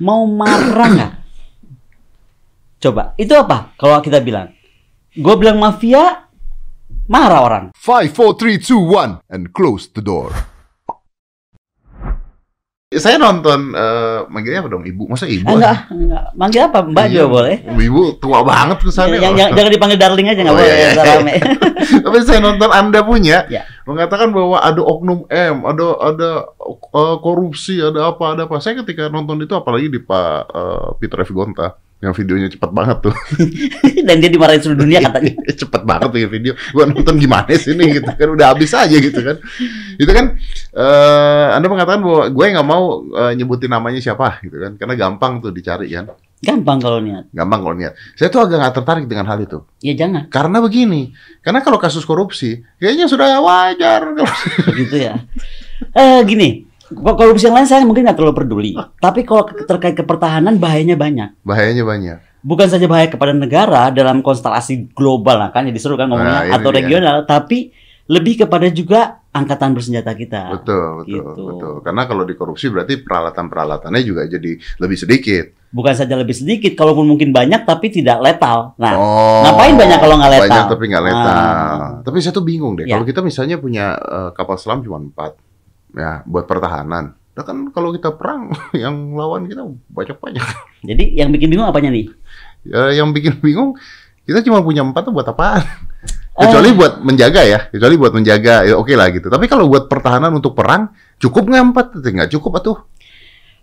mau marah nggak? Coba, itu apa? Kalau kita bilang, gue bilang mafia, marah orang. Five, four, three, two, one, and close the door. Saya nonton, eh manggilnya apa dong? Ibu? Masa ibu? Enggak, enggak. Manggil apa? Mbak juga Iya. boleh. Ibu tua banget kesannya. Yang, yang, jangan dipanggil darling aja nggak Oh, boleh. iya, iya. Tapi saya nonton Anda punya Ya. Mengatakan bahwa ada oknum M, ada ada eh, korupsi, ada apa, ada apa. Saya ketika nonton itu apalagi di Pak eh, Peter F. Gonta yang videonya cepat banget tuh. Dan dia dimarahin seluruh dunia katanya. cepet banget tuh ya video. Gua nonton gimana sih ini gitu kan udah habis aja gitu kan. Itu kan eh Anda mengatakan bahwa gue nggak mau eh, nyebutin namanya siapa gitu kan karena gampang tuh dicari kan. Gampang kalau niat. Gampang kalau niat. Saya tuh agak nggak tertarik dengan hal itu. Ya jangan. Karena begini, karena kalau kasus korupsi kayaknya sudah wajar. Begitu ya. Eh gini, korupsi yang lain saya mungkin nggak terlalu peduli. Tapi kalau terkait ke pertahanan bahayanya banyak. Bahayanya banyak. Bukan saja bahaya kepada negara dalam konstelasi global lah kan, jadi seru kan ngomongnya Nah, ini atau dia. regional, tapi lebih kepada juga angkatan bersenjata kita. Betul, betul, gitu. betul. Karena kalau dikorupsi berarti peralatan-peralatannya juga jadi lebih sedikit. Bukan saja lebih sedikit, kalaupun mungkin banyak tapi tidak letal. Nah, oh, ngapain banyak kalau nggak letal? Banyak tapi nggak letal. Ah. Tapi saya tuh bingung deh. Ya. Kalau kita misalnya punya eh, kapal selam cuma empat, ya buat pertahanan. Nah kan kalau kita perang, yang lawan kita banyak-banyak. jadi yang bikin bingung apanya nih? Ya, yang bikin bingung, kita cuma punya empat tuh buat apaan? Kecuali buat menjaga ya, kecuali buat menjaga, ya oke lah gitu. Tapi kalau buat pertahanan untuk perang, cukup nggak empat? Nggak cukup atuh.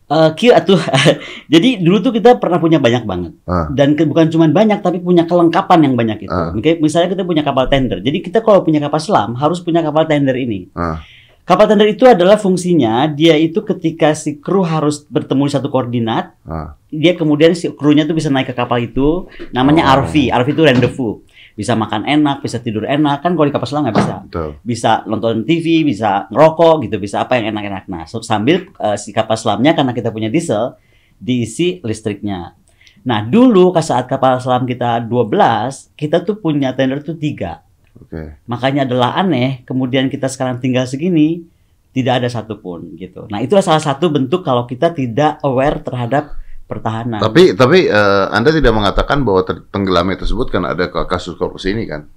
Eh kira tuh, jadi dulu tuh kita pernah punya banyak banget. Ah. Dan ke- bukan cuma banyak, tapi punya kelengkapan yang banyak itu. Ah. Oke, Misalnya kita punya kapal tender. Jadi kita kalau punya kapal selam, harus punya kapal tender ini. Ah. Kapal tender itu adalah fungsinya, dia itu ketika si kru harus bertemu di satu koordinat, Ah. dia kemudian si krunya tuh bisa naik ke kapal itu, namanya Oh. RV. RV itu rendezvous. Bisa makan enak, bisa tidur enak. Kan kalau di kapal selam nggak bisa Betul. bisa nonton TV, bisa ngerokok gitu, bisa apa yang enak-enak. Nah, so- sambil eh, si kapal selamnya karena kita punya diesel diisi listriknya. Nah, dulu ke saat kapal selam kita 12, kita tuh punya tender tuh tiga. Oke. Makanya adalah aneh, kemudian kita sekarang tinggal segini, tidak ada satupun gitu. Nah, itulah salah satu bentuk kalau kita tidak aware terhadap pertahanan. Tapi tapi eh, Anda tidak mengatakan bahwa tenggelamnya tersebut kan ada kasus korupsi ini kan?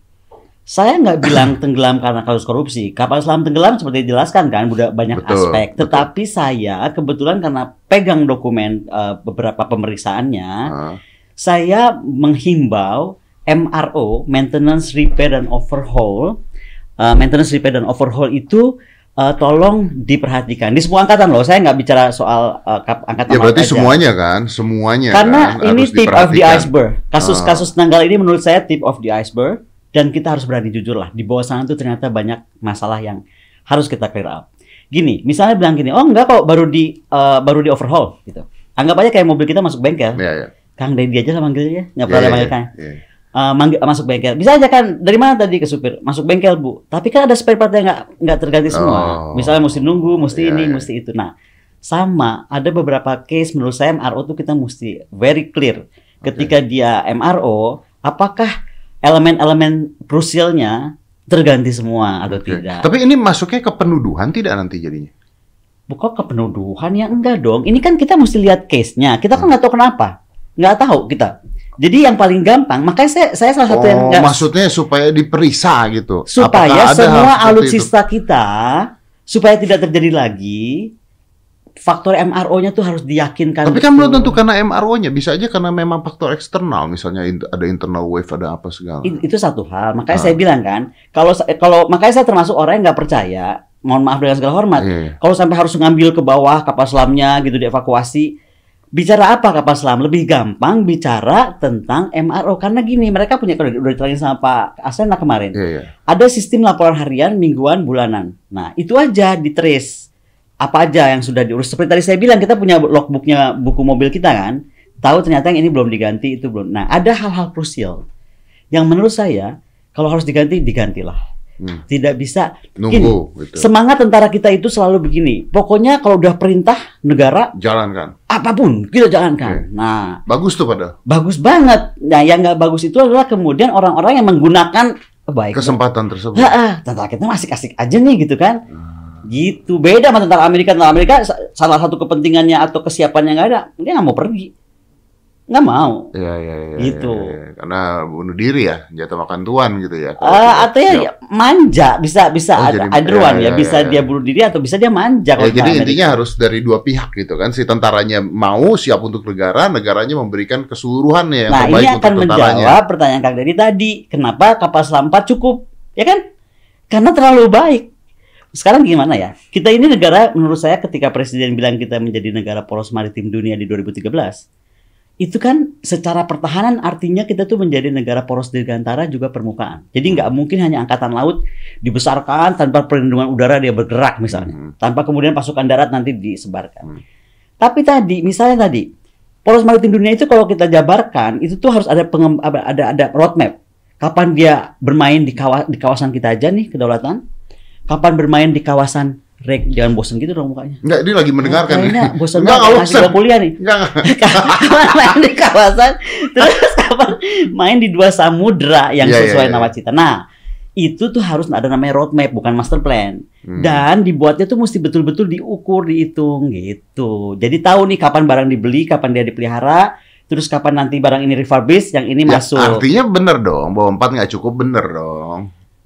Saya nggak bilang tenggelam karena kasus korupsi. Kapal selam tenggelam seperti dijelaskan kan, udah banyak Betul, aspek. betul. Tetapi saya kebetulan karena pegang dokumen eh, beberapa pemeriksaannya, Ah. saya menghimbau MRO (Maintenance, Repair dan Overhaul). Eh, maintenance, Repair dan Overhaul itu eh, tolong diperhatikan di semua angkatan loh. Saya nggak bicara soal kap- angkatan Ya berarti aja. semuanya kan, semuanya Karena kan, ini harus tip of the iceberg. Ah. Kasus-kasus Nanggala ini menurut saya tip of the iceberg dan kita harus berani jujur lah. Di bawah sana tuh ternyata banyak masalah yang harus kita clear up. Gini, misalnya bilang gini, oh enggak kok baru di eh, baru di overhaul gitu. Anggap aja kayak mobil kita masuk bengkel. Ya, ya. Kang Dedi aja lah manggilnya, nggak Ya, pernah ya, manggil ya, Kang. ya. Eh, manggil masuk bengkel. Bisa aja kan dari mana tadi ke supir? Masuk bengkel, Bu. Tapi kan ada spare part yang nggak nggak terganti semua. Oh. Misalnya mesti nunggu, mesti Ya, ini, ya. mesti itu. Nah, sama ada beberapa case menurut saya MRO tuh kita mesti very clear ketika dia MRO apakah elemen-elemen krusialnya terganti semua atau Oke. tidak. Tapi ini masuknya ke penuduhan tidak nanti jadinya? Bukan ke penuduhan ya enggak dong. Ini kan kita mesti lihat case-nya. Kita Hmm. kan nggak tahu kenapa. Nggak tahu kita. Jadi yang paling gampang, makanya saya, saya salah satu yang Oh, nggak- maksudnya supaya diperiksa gitu. supaya Apakah semua seperti itu? alutsista kita supaya tidak terjadi lagi faktor MRO-nya tuh harus diyakinkan. Tapi kan belum tentu karena MRO-nya, bisa aja karena memang faktor eksternal, misalnya ada internal wave, ada apa segala. Itu satu hal. Makanya Ah. saya bilang kan, kalau kalau makanya saya termasuk orang yang nggak percaya. Mohon maaf dengan segala hormat. Iya. Kalau sampai harus ngambil ke bawah kapal selamnya gitu dievakuasi, bicara apa kapal selam? Lebih gampang bicara tentang MRO karena gini, mereka punya udah udah diterangin sama Pak Asena kemarin. Iya, iya. Ada sistem laporan harian, mingguan, bulanan. Nah, itu aja di trace. Apa aja yang sudah diurus. Seperti tadi saya bilang, kita punya logbooknya buku mobil kita kan. Tahu ternyata yang ini belum diganti, itu belum. Nah, ada hal-hal krusial. Yang menurut saya, kalau harus diganti, digantilah. Hmm. Tidak bisa. Nunggu gitu. Semangat tentara kita itu selalu begini. Pokoknya kalau udah perintah negara, Jalankan. Apa pun kita jalankan. Nah, Bagus tuh pada bagus banget. Nah, yang nggak bagus itu adalah kemudian orang-orang yang menggunakan baik. kesempatan tersebut. Ha, tentara kita masih asik aja nih gitu kan. Gitu. Beda sama tentara Amerika. Tentara Amerika sa- salah satu kepentingannya atau kesiapannya nggak ada, dia nggak mau pergi. Nggak mau. Iya, iya, iya. Gitu. iya, iya. Karena bunuh diri ya, jatuh makan tuan gitu ya. Kalau Ah, tidak atau ya, ya manja bisa bisa Oh, ada jadi- either ya, ya, ya, bisa ya, ya. dia bunuh diri atau bisa dia manja Ya, jadi Amerika. intinya harus dari dua pihak gitu kan. Si tentaranya mau siap untuk negara, negaranya memberikan keseluruhannya yang Nah, terbaik ini untuk akan tentaranya. menjawab pertanyaan Kang Dedi tadi. Kenapa kapal selam 4 cukup? Ya kan? Karena terlalu baik. Sekarang gimana ya? Kita ini negara menurut saya ketika presiden bilang kita menjadi negara poros maritim dunia di 2013, itu kan secara pertahanan artinya kita tuh menjadi negara poros dirgantara juga permukaan. Jadi nggak mungkin hanya angkatan laut dibesarkan tanpa perlindungan udara dia bergerak misalnya, Hmm. tanpa kemudian pasukan darat nanti disebarkan. Hmm. Tapi tadi misalnya tadi poros maritim dunia itu kalau kita jabarkan itu tuh harus ada pengem- ada ada roadmap. Kapan dia bermain di, kawa- di kawasan kita aja nih kedaulatan? Kapan bermain di kawasan rek jangan bosen gitu dong mukanya. Enggak, dia lagi mendengarkan. Kayaknya bosan Enggak, banget enggak bosan. gua kuliah nih. Enggak, enggak. main di kawasan terus kapan main di dua samudra yang Iya, iya, sesuai iya. nawacita. Nah, itu tuh harus ada namanya roadmap bukan master plan. Hmm. Dan dibuatnya tuh mesti betul-betul diukur, dihitung gitu. Jadi tahu nih kapan barang dibeli, kapan dia dipelihara, terus kapan nanti barang ini refurbish, yang ini Ya, masuk. Artinya bener dong, bahwa empat nggak cukup bener dong.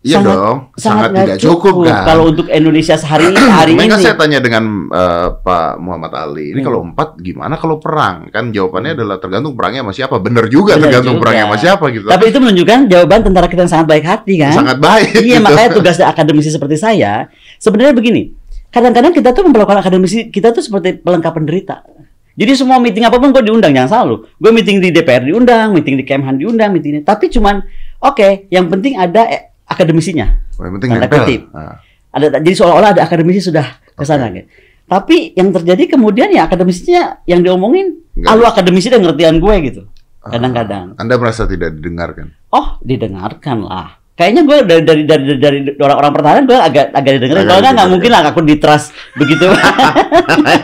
Iya Sangat- dong, sangat, nggak tidak cukup, kan. Kalau untuk Indonesia sehari hari Makanya ini. saya tanya dengan eh, Pak Muhammad Ali, ini Hmm. kalau empat gimana kalau perang? Kan jawabannya adalah tergantung perangnya sama siapa. Bener juga Bener tergantung juga. perangnya sama siapa gitu. Tapi itu menunjukkan jawaban tentara kita yang sangat baik hati kan? Sangat baik. Iya, gitu. makanya tugasnya akademisi seperti saya sebenarnya begini. Kadang-kadang kita tuh memperlakukan akademisi kita tuh seperti pelengkap penderita. Jadi semua meeting apa pun gue diundang jangan salah Gue meeting di DPR diundang, meeting di Kemhan diundang, meeting ini. Tapi cuman oke, yang penting ada eh, akademisinya. Oh, yang penting nempel. kutip. Ah. Ada jadi seolah-olah ada akademisi sudah ke sana Oke. gitu. Tapi yang terjadi kemudian ya akademisinya yang diomongin Nggak. ah, lu akademisi dan ngertian gue gitu. Ah. Kadang-kadang. Anda merasa tidak didengarkan. Oh, didengarkan lah. Kayaknya gue dari dari dari dari, orang-orang pertahanan gue agak agak didengerin. Agak Kalau nggak nggak mungkin lah aku di trust begitu.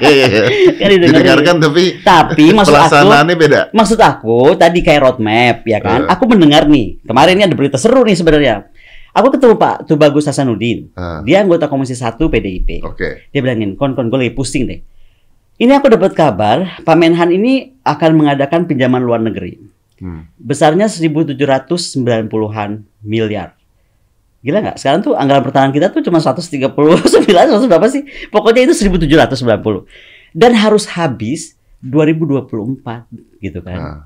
Iya. Kan. Didengarkan tapi Tapi maksud aku, beda. maksud aku tadi kayak roadmap ya kan. Eh. Aku mendengar nih. Kemarin ini ada berita seru nih sebenarnya. Aku ketemu Pak Tubagus Hasanuddin. Ah, Dia anggota Komisi 1 PDIP. Oke. Dia bilangin, kon kon gue lagi pusing deh. Ini aku dapat kabar, Pak Menhan ini akan mengadakan pinjaman luar negeri. Hmm. besarnya 1790-an miliar. Gila nggak? Sekarang tuh anggaran pertahanan kita tuh cuma 139, 100 berapa sih? Pokoknya itu 1790. Dan harus habis 2024 gitu kan. Ah,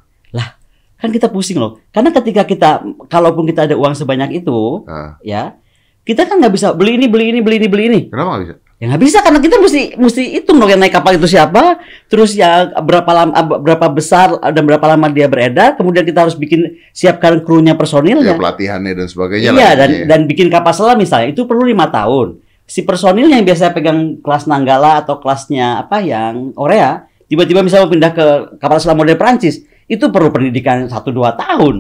Kan kita pusing loh. Karena ketika kita kalaupun kita ada uang sebanyak itu, ah. ya, kita kan nggak bisa beli ini, beli ini, beli ini, beli ini. Kenapa nggak bisa? Ya nggak bisa karena kita mesti mesti hitung dong yang naik kapal itu siapa, terus ya berapa lama berapa besar dan berapa lama dia beredar, kemudian kita harus bikin siapkan krunya Ya personilnya. pelatihannya dan sebagainya iya dan intinya. dan bikin kapal selam misalnya itu perlu lima tahun. Si personilnya yang biasa pegang kelas Nanggala atau kelasnya apa yang Korea, tiba-tiba misalnya mau pindah ke kapal selam model Prancis, itu perlu pendidikan 1 2 tahun.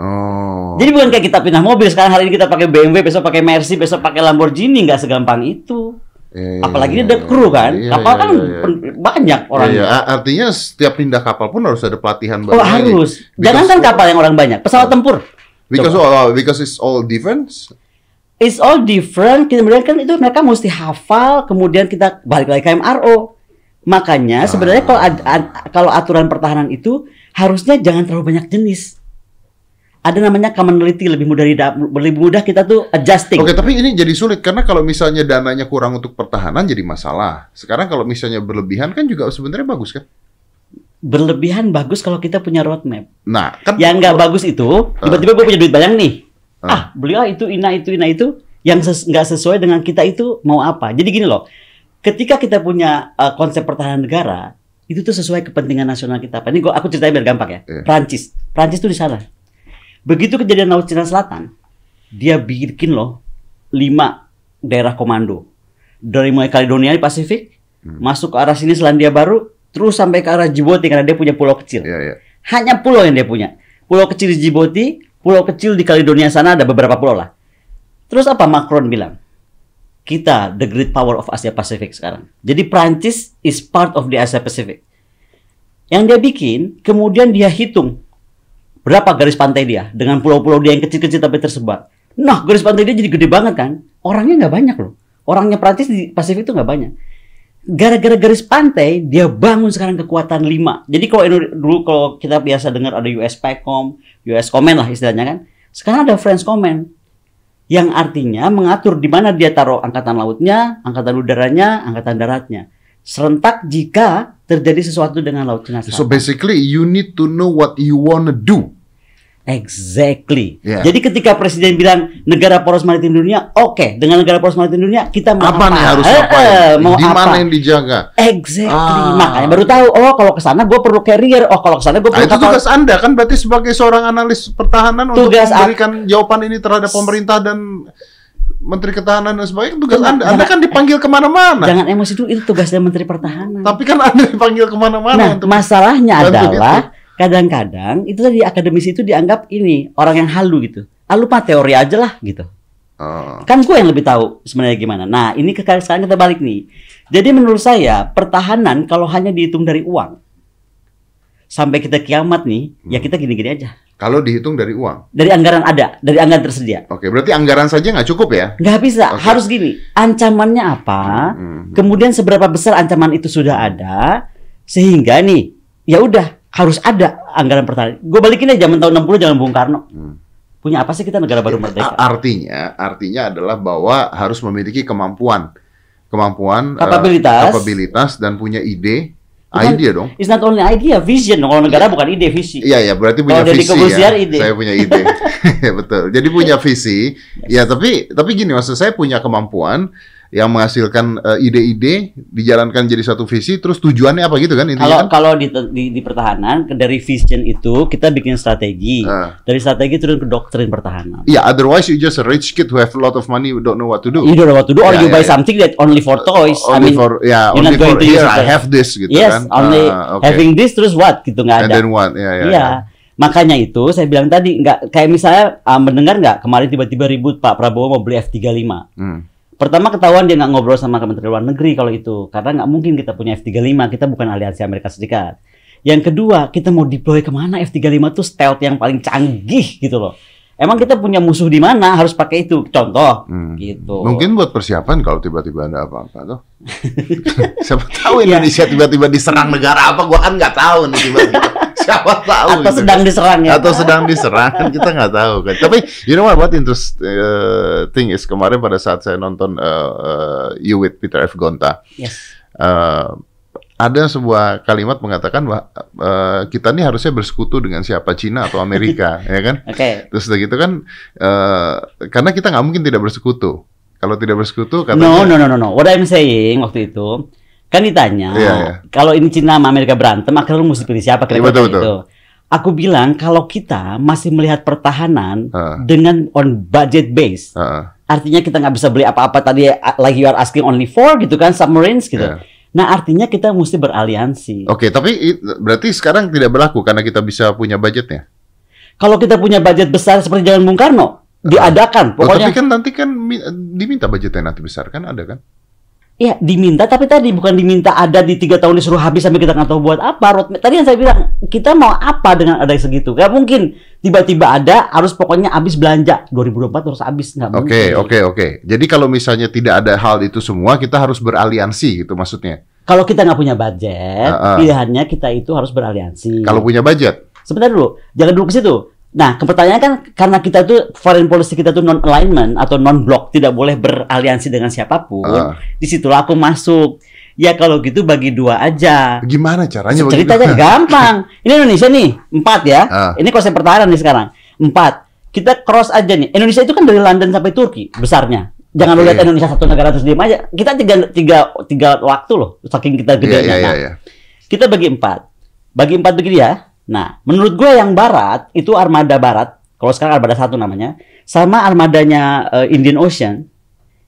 Oh. Jadi bukan kayak kita pindah mobil sekarang hari ini kita pakai BMW, besok pakai Mercy, besok pakai Lamborghini nggak segampang itu. Iya, Apalagi ini ada iya. kru kan, Iya, kapal iya, kan iya, iya. banyak Iya, orangnya. iya. Artinya setiap pindah kapal pun harus ada pelatihan baru Oh harus. Jangan kan kapal yang orang banyak, pesawat tempur. Because all, because it's all defense. It's all different. Kemudian kan itu mereka mesti hafal. Kemudian kita balik lagi ke MRO. Makanya sebenarnya Ah. kalau ad- ad- kalau aturan pertahanan itu harusnya jangan terlalu banyak jenis. Ada namanya commonality lebih mudah lebih mudah kita tuh adjusting. Oke, tapi ini jadi sulit karena kalau misalnya dananya kurang untuk pertahanan jadi masalah. Sekarang kalau misalnya berlebihan kan juga sebenarnya bagus kan? Berlebihan bagus kalau kita punya roadmap. Nah, kan Yang nggak bagus itu tiba-tiba gue punya duit banyak nih. Ah. Ah, beli ah itu ina itu ina itu yang ses- nggak sesuai dengan kita itu mau apa. Jadi gini loh. Ketika kita punya uh, konsep pertahanan negara, itu tuh sesuai kepentingan nasional kita. Ini gua aku ceritain biar gampang ya. Iya. Prancis. Prancis tuh di sana. Begitu kejadian Laut Cina Selatan, dia bikin loh lima daerah komando. Dari mulai Kaledonia di Pasifik, Hmm. masuk ke arah sini Selandia Baru, terus sampai ke arah Djibouti karena dia punya pulau kecil. Iya, iya. Hanya pulau yang dia punya. Pulau kecil di Djibouti, pulau kecil di Kaledonia sana ada beberapa pulau lah. Terus apa Macron bilang? Kita the great power of Asia Pacific sekarang. Jadi Prancis is part of the Asia Pacific. Yang dia bikin, kemudian dia hitung berapa garis pantai dia dengan pulau-pulau dia yang kecil-kecil tapi tersebar. Nah, garis pantai dia jadi gede banget kan? Orangnya nggak banyak loh. Orangnya Prancis di Pasifik itu nggak banyak. Gara-gara garis pantai, dia bangun sekarang kekuatan 5. Jadi kalau dulu kalau kita biasa dengar ada US PACOM, US Command lah istilahnya kan. Sekarang ada French Command. Yang artinya mengatur di mana dia taruh angkatan lautnya, angkatan udaranya, angkatan daratnya. Serentak jika terjadi sesuatu dengan Laut Cina So Selatan. basically you need to know what you wanna do. Exactly. Yeah. Jadi ketika presiden bilang negara poros maritim dunia, oke, dengan negara poros maritim dunia kita mau Apa nih harus Eh, apa? eh, mau Di apa? mana yang dijaga? Exactly. Ah. Makanya baru tahu, oh kalau ke sana gue perlu carrier, oh kalau ke sana gue Nah, perlu itu kapal. tugas Anda kan berarti sebagai seorang analis pertahanan untuk Tugas a- memberikan jawaban ini terhadap pemerintah dan Menteri Ketahanan dan sebagainya. Tugas Jangan- Anda, Anda jangan- kan dipanggil ke mana-mana. Jangan emosi dulu, itu tugasnya Menteri Pertahanan. Tapi kan Anda dipanggil ke mana-mana nah, untuk masalahnya adalah kadang-kadang itu tadi akademis itu dianggap ini orang yang halu gitu. Ah, lu mah teori aja lah gitu. Oh. Kan gue yang lebih tahu sebenarnya gimana. Nah, ini ke sekarang kita balik nih. Jadi menurut saya pertahanan kalau hanya dihitung dari uang sampai kita kiamat nih, ya Hmm. kita gini-gini aja. Kalau dihitung dari uang. Dari anggaran ada, dari anggaran tersedia. Oke, berarti anggaran saja nggak cukup ya? Nggak bisa, Oke. harus gini. Ancamannya apa? Hmm. Kemudian seberapa besar ancaman itu sudah ada sehingga nih, ya udah harus ada anggaran pertahanan. Gue balikin aja zaman tahun 60 zaman Bung Karno. Hmm. Punya apa sih kita negara baru merdeka? A- Artinya, artinya adalah bahwa harus memiliki kemampuan, kemampuan, eh, Kapabilitas. kapabilitas dan punya ide, Bukan- idea dong. It's not only idea, vision. Kalau negara bukan ide, visi. Iya ya, berarti punya Kalau visi ya. ide. Saya punya ide. Ya, Betul. Jadi punya visi. Ya, tapi tapi gini maksud saya punya kemampuan yang menghasilkan eh, ide-ide dijalankan jadi satu visi terus tujuannya apa gitu kan Kalau kan? kalau di, di, di pertahanan dari vision itu kita bikin strategi. Ah. Dari strategi turun ke doktrin pertahanan. Yeah, otherwise you just a rich kid who have a lot of money don't know what to do. You don't know what to do or Yeah, you yeah, buy yeah. something that only for toys. I only mean, for yeah, you're only not going for here I have this gitu yes, kan. only Ah, okay. having this terus what gitu nggak And ada. then what? Ya, ya, Iya. ya. Makanya itu saya bilang tadi nggak kayak misalnya ah, mendengar nggak kemarin tiba-tiba ribut Pak Prabowo mau beli F35. Hmm. Pertama ketahuan dia nggak ngobrol sama Kementerian Luar Negeri kalau itu karena nggak mungkin kita punya F35 kita bukan aliansi Amerika Serikat. Yang kedua kita mau deploy ke mana F35 tuh stealth yang paling canggih gitu loh. Emang kita punya musuh di mana harus pakai itu contoh Hmm. gitu. Mungkin buat persiapan kalau tiba-tiba ada apa-apa tuh. Siapa tahu Iya. Indonesia tiba-tiba diserang negara apa? Gua kan nggak tahu nih tiba-tiba. Siapa tahu? atau gitu sedang kan. diserang ya. atau sedang diserang kan kita nggak tahu kan. Tapi you know what? What interesting uh, thing is kemarin pada saat saya nonton uh, uh, You with Peter F. Gonta, Yes. uh, ada sebuah kalimat mengatakan bahwa uh, kita ini harusnya bersekutu dengan siapa Cina atau Amerika, ya kan? Oke. Terus gitu kan, uh, karena kita nggak mungkin tidak bersekutu. Kalau tidak bersekutu, No, katanya no, no, no, no. What I'm saying waktu itu kan ditanya, Iya, iya. kalau ini Cina sama Amerika berantem, akhirnya lu mesti pilih siapa? Iya, Kira-kira betul, kayak betul. gitu. Aku bilang kalau kita masih melihat pertahanan Ah. dengan on budget base, uh, artinya kita nggak bisa beli apa-apa tadi uh, like you are asking only for gitu kan submarines gitu. Iya. Nah artinya kita mesti beraliansi. Oke, tapi i- berarti sekarang tidak berlaku karena kita bisa punya budgetnya. Kalau kita punya budget besar seperti zaman Bung Karno, diadakan Oh, pokoknya. tapi kan nanti kan mi- diminta budgetnya nanti besar kan ada kan? Iya diminta tapi tadi bukan diminta ada di tiga tahun disuruh habis sampai kita nggak tahu buat apa. Roadmap tadi yang saya bilang kita mau apa dengan ada segitu? Gak mungkin tiba-tiba ada harus pokoknya habis belanja 2024 harus habis nggak Oke, mungkin. oke, oke. Jadi kalau misalnya tidak ada hal itu semua, kita harus beraliansi gitu maksudnya. Kalau kita nggak punya budget, Ah, ah. pilihannya kita itu harus beraliansi. Kalau punya budget. sebentar dulu, jangan dulu ke situ. Nah, pertanyaan kan karena kita tuh foreign policy kita tuh non alignment atau non block, tidak boleh beraliansi dengan siapa pun. Ah. Di situlah aku masuk. Ya kalau gitu bagi dua aja. Gimana caranya? Ceritanya gampang. Ini Indonesia nih, empat ya. Ah. Ini konsep pertahanan nih sekarang. Empat. Kita cross aja nih. Indonesia itu kan dari London sampai Turki besarnya. Jangan lu Oke. lihat Indonesia satu negara terus diam aja. Kita tiga, tiga, tiga waktu loh. Saking kita Iya, gedenya. iya, iya, Nah, iya. kita bagi empat. Bagi empat begini ya. Nah, menurut gue yang barat itu armada barat. Kalau sekarang armada satu namanya, sama armadanya eh, Indian Ocean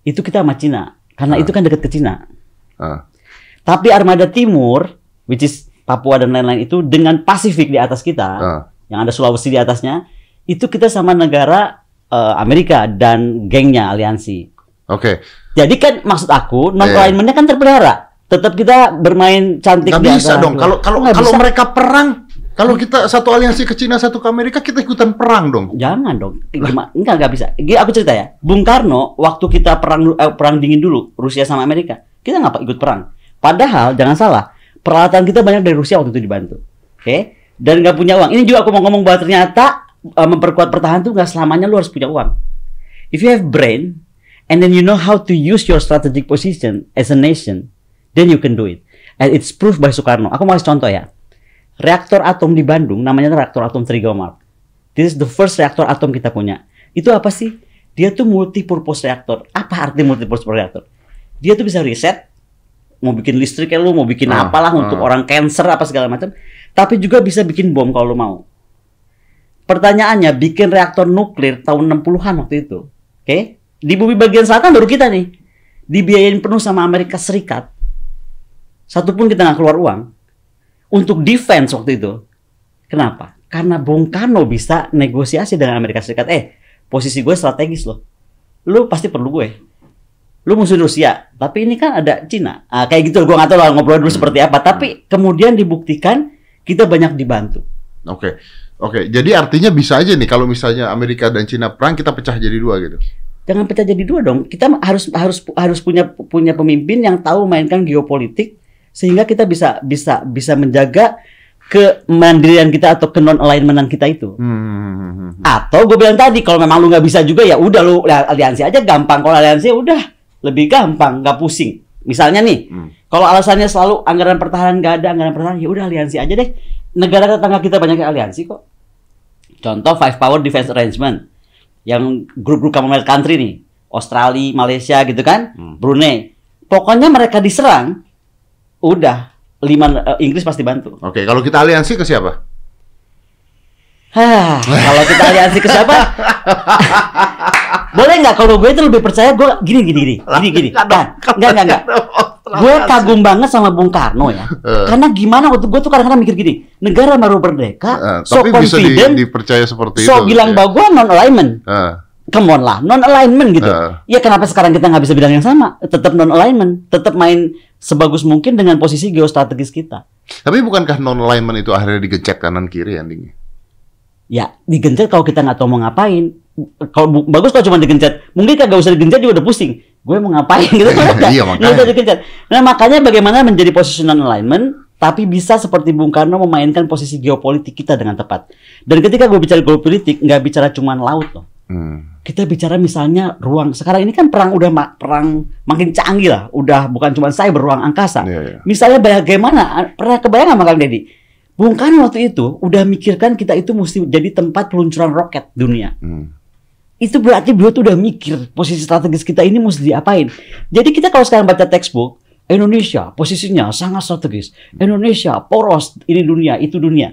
itu kita sama Cina. Karena Ah. itu kan dekat ke Cina. Ah. Tapi armada timur, which is Papua dan lain-lain itu dengan Pasifik di atas kita, Ah. yang ada Sulawesi di atasnya, itu kita sama negara eh, Amerika dan gengnya aliansi. Oke. Jadi kan maksud aku non Iya. alignmentnya kan terpelihara. Tetap kita bermain cantik di bisa dong. Kalau kalau kalau mereka perang, Kalau kita satu aliansi ke Cina, satu ke Amerika, kita ikutan perang dong. Jangan dong. Gimana? Enggak, enggak bisa. Gini, Aku cerita ya. Bung Karno waktu kita perang eh, perang dingin dulu Rusia sama Amerika, kita nggak ikut perang. Padahal jangan salah, peralatan kita banyak dari Rusia waktu itu dibantu. Oke? Dan nggak punya uang. Ini juga aku mau ngomong bahwa ternyata eh, memperkuat pertahanan tuh nggak selamanya lu harus punya uang. If you have brain and then you know how to use your strategic position as a nation, then you can do it. And it's proof by Soekarno. Aku mau kasih contoh ya. Reaktor atom di Bandung namanya reaktor atom Trigomark. This is the first reaktor atom kita punya. Itu apa sih? Dia tuh multi-purpose reaktor. Apa arti multi-purpose reaktor? Dia tuh bisa riset, mau bikin listrik ya lu, mau bikin Ah, apalah untuk ah. orang cancer apa segala macam. Tapi juga bisa bikin bom kalau lu mau. Pertanyaannya, bikin reaktor nuklir tahun 60-an waktu itu. Oke? Di bumi bagian selatan baru kita nih. Dibiayain penuh sama Amerika Serikat. Satupun kita nggak keluar uang. Untuk defense waktu itu. Kenapa? Karena Bung Karno bisa negosiasi dengan Amerika Serikat. Eh, posisi gue strategis loh. Lu pasti perlu gue. Lu musuh Rusia, tapi ini kan ada Cina. Ah, kayak gitu, gue nggak tahu lah ngobrol dulu seperti apa. Tapi kemudian dibuktikan kita banyak dibantu. Oke. Oke, jadi artinya bisa aja nih kalau misalnya Amerika dan Cina perang kita pecah jadi dua gitu. Jangan pecah jadi dua dong. Kita harus harus harus punya punya pemimpin yang tahu mainkan geopolitik sehingga kita bisa bisa bisa menjaga kemandirian kita atau ke non alignmentan kita itu. Hmm. Atau gue bilang tadi kalau memang lu nggak bisa juga ya udah lu aliansi aja gampang. Kalau aliansi ya udah lebih gampang, nggak pusing. Misalnya nih, Hmm. kalau alasannya selalu anggaran pertahanan nggak ada anggaran pertahanan ya udah aliansi aja deh. Negara tetangga kita banyak yang aliansi kok. Contoh Five Power Defense Arrangement yang grup-grup Commonwealth country nih, Australia, Malaysia gitu kan, Hmm. Brunei. Pokoknya mereka diserang, udah lima eh, Inggris pasti bantu. Oke, kalau kita aliansi ke siapa? Hah, kalau kita aliansi ke siapa? Boleh nggak kalau gue itu lebih percaya gue gini gini gini gini gini. Nah, enggak enggak enggak. Gue kagum banget sama Bung Karno ya. Eh. Karena gimana waktu gue tuh kadang-kadang mikir gini, negara baru merdeka, so tapi bisa di- confident, dipercaya seperti so itu. bilang ya. bahwa gue non alignment. Eh, Come on lah, non alignment gitu. Eh. Ya kenapa sekarang kita nggak bisa bilang yang sama? Tetap non alignment, tetap main sebagus mungkin dengan posisi geostrategis kita. tapi bukankah non alignment itu akhirnya digencet kanan kiri endingnya? Ya digencet kalau kita nggak tahu mau ngapain. Kalau bagus kalau cuma digencet, mungkin kagak usah digencet juga udah pusing. Gue mau ngapain gitu kan? Iya, makanya. usah digencet. Nah makanya bagaimana menjadi positional alignment, tapi bisa seperti Bung Karno memainkan posisi geopolitik kita dengan tepat. Dan ketika gue bicara geopolitik, nggak bicara cuma laut loh. Hmm. Kita bicara misalnya ruang. Sekarang ini kan perang udah ma- perang makin canggih lah. Udah bukan cuma cyber ruang angkasa. Iya, iya. Misalnya bagaimana? Pernah kebayang nggak sama Kang Deddy? Bung Karno waktu itu udah mikirkan kita itu mesti jadi tempat peluncuran roket dunia. Hmm. Itu berarti beliau tuh udah mikir posisi strategis kita ini mesti diapain. Jadi kita kalau sekarang baca textbook, Indonesia posisinya sangat strategis. Indonesia poros, ini dunia, itu dunia.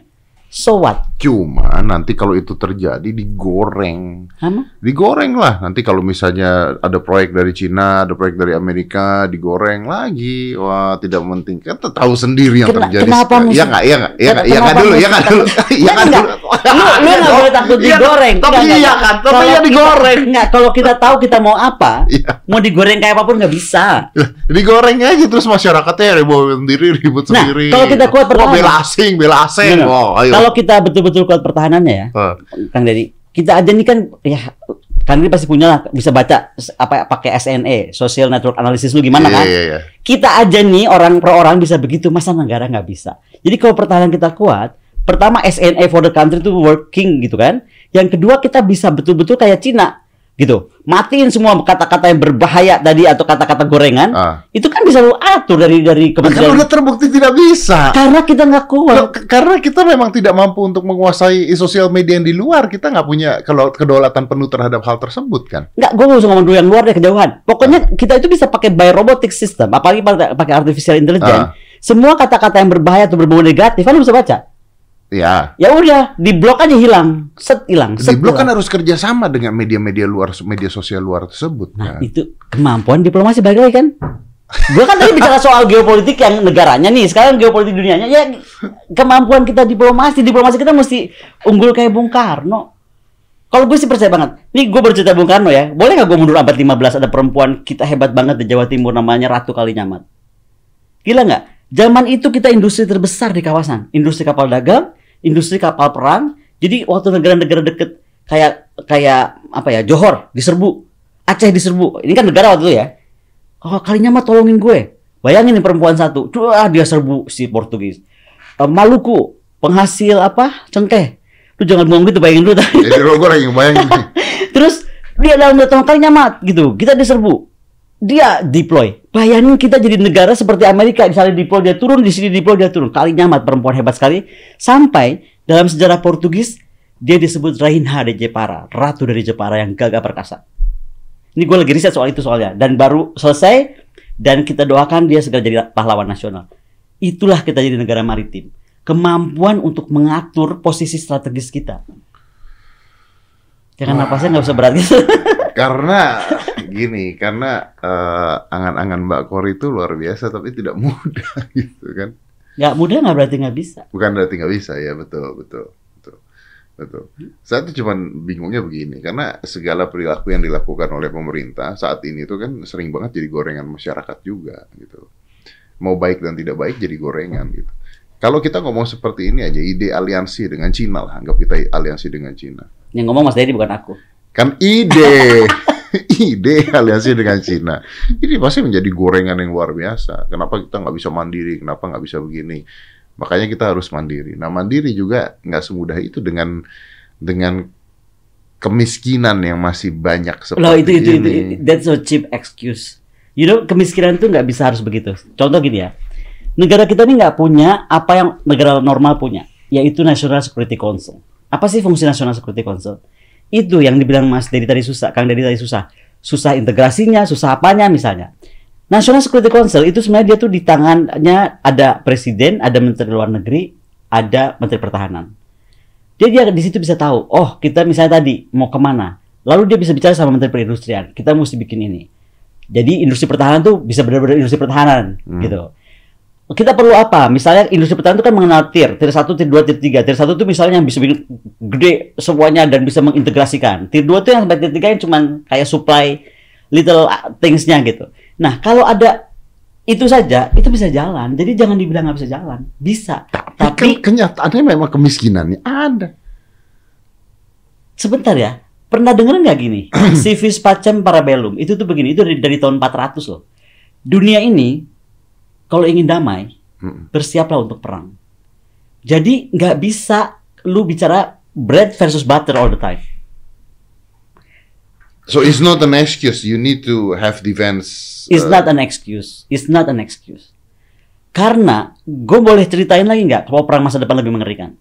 So what? Cuma nanti kalau itu terjadi digoreng. Hama? Digoreng lah. Nanti kalau misalnya ada proyek dari Cina, ada proyek dari Amerika, digoreng lagi. Wah, tidak penting. Kan tahu sendiri yang Kena- terjadi. kenapa sekarang. mesti- Iya nggak? Iya nggak? Iya nggak? Iya dulu? Iya mesti nggak dulu? Iya nggak Enggak, dulu? Lu, lu nggak boleh takut Iya, digoreng. Tapi Enggak, iya enggak. kan? Tapi iya kita- digoreng. Enggak, kalau kita tahu kita mau apa, Iya. mau digoreng kayak apa pun nggak bisa. digoreng aja terus masyarakatnya ribut sendiri, ribut Nah, sendiri. kalau kita kuat pertahanan. bela asing, bela asing. Nah. Kalau kita betul-betul kuat pertahanannya ya, Eh, Kang Deddy, kita aja nih kan ya Kang Deddy pasti punya lah bisa baca apa pakai SNE, social network analysis lu gimana iya, kan? Iya, iya. Kita aja nih orang per orang bisa begitu, masa negara nggak bisa? Jadi kalau pertahanan kita kuat, pertama SNE for the country itu working gitu kan. Yang kedua kita bisa betul-betul kayak Cina gitu. Matiin semua kata-kata yang berbahaya tadi atau kata-kata gorengan. Ah. Itu kan bisa lu atur dari dari kementerian. udah terbukti tidak bisa. Karena kita nggak kuat. Loh, k- karena kita memang tidak mampu untuk menguasai sosial media yang di luar, kita nggak punya kalau kedaulatan penuh terhadap hal tersebut kan. Nggak, gue nggak usah ngomong dulu yang luar deh kejauhan. Pokoknya kita itu bisa pakai by robotic system, apalagi pakai pakai artificial intelligence. Ah. Semua kata-kata yang berbahaya atau berbau negatif, kan lu bisa baca. Ya, Ya udah, di blok aja hilang, set hilang. di set blok kan harus kerjasama dengan media-media luar, media sosial luar tersebut. Nah kan. itu kemampuan diplomasi balik lagi kan. Gue kan tadi bicara soal geopolitik yang negaranya nih, sekarang geopolitik dunianya ya kemampuan kita diplomasi, diplomasi kita mesti unggul kayak Bung Karno. Kalau gue sih percaya banget. Nih gue bercerita Bung Karno ya. Boleh nggak gue mundur abad 15 ada perempuan kita hebat banget di Jawa Timur namanya Ratu Kalinyamat. Gila nggak? Zaman itu kita industri terbesar di kawasan. Industri kapal dagang, industri kapal perang. Jadi waktu negara-negara deket kayak kayak apa ya Johor diserbu, Aceh diserbu. Ini kan negara waktu itu ya. Oh kalinya mah tolongin gue. Bayangin nih perempuan satu, wah dia serbu si Portugis. Eh, Maluku penghasil apa cengkeh. Lu jangan ngomong gitu bayangin dulu. Jadi lo gue lagi ngebayangin. nih. Terus dia dalam dua tahun kalinya mat gitu. Kita diserbu. Dia deploy. Bayangin kita jadi negara seperti Amerika, misalnya deploy dia turun, di sini deploy dia turun. Kalinya mat perempuan hebat sekali. Sampai dalam sejarah Portugis dia disebut Rainha de Jepara, ratu dari Jepara yang gagah perkasa. Ini gue lagi riset soal itu soalnya dan baru selesai dan kita doakan dia segera jadi pahlawan nasional. Itulah kita jadi negara maritim. Kemampuan untuk mengatur posisi strategis kita. Jangan napasnya nggak usah berat gitu. karena gini, karena eh, angan-angan Mbak Kori itu luar biasa tapi tidak mudah gitu kan. Nggak mudah nggak berarti nggak bisa. Bukan berarti nggak bisa ya, betul, betul, betul, betul. Saya tuh cuman bingungnya begini, karena segala perilaku yang dilakukan oleh pemerintah saat ini itu kan sering banget jadi gorengan masyarakat juga gitu. Mau baik dan tidak baik jadi gorengan gitu. Kalau kita ngomong seperti ini aja, ide aliansi dengan Cina lah, anggap kita aliansi dengan Cina. Yang ngomong Mas Dedi bukan aku. Kan ide, ide aliansi dengan Cina. Ini pasti menjadi gorengan yang luar biasa. Kenapa kita nggak bisa mandiri? Kenapa nggak bisa begini? Makanya kita harus mandiri. Nah mandiri juga nggak semudah itu dengan dengan kemiskinan yang masih banyak seperti Loh itu itu, itu ini. that's a cheap excuse. You know kemiskinan itu nggak bisa harus begitu. Contoh gini ya, negara kita ini nggak punya apa yang negara normal punya, yaitu National Security Council. Apa sih fungsi National Security Council? Itu yang dibilang Mas Dedi tadi susah, Kang Dedi tadi susah. Susah integrasinya, susah apanya misalnya. National Security Council itu sebenarnya dia tuh di tangannya ada presiden, ada menteri luar negeri, ada menteri pertahanan. Jadi dia di situ bisa tahu, oh kita misalnya tadi mau ke mana. Lalu dia bisa bicara sama menteri perindustrian, kita mesti bikin ini. Jadi industri pertahanan tuh bisa benar-benar industri pertahanan Hmm. gitu. Kita perlu apa? Misalnya industri pertahanan itu kan mengenal tier, tier 1, tier 2, tier 3. Tier 1 itu misalnya yang bisa bikin gede semuanya dan bisa mengintegrasikan. Tier 2 itu yang sampai tier 3 yang cuman kayak supply little uh, things-nya gitu. Nah, kalau ada itu saja, itu bisa jalan. Jadi jangan dibilang nggak bisa jalan. Bisa. Tapi, Tapi kan kenyataannya memang kemiskinannya ada. sebentar ya. Pernah denger nggak gini? Civis Pacem Parabellum. Itu tuh begini, itu dari, dari tahun 400 loh. Dunia ini kalau ingin damai, Mm. bersiaplah untuk perang. Jadi nggak bisa lu bicara bread versus butter all the time. So it's not an excuse. You need to have defense. It's uh, not an excuse. It's not an excuse. Karena gue boleh ceritain lagi nggak kalau perang masa depan lebih mengerikan.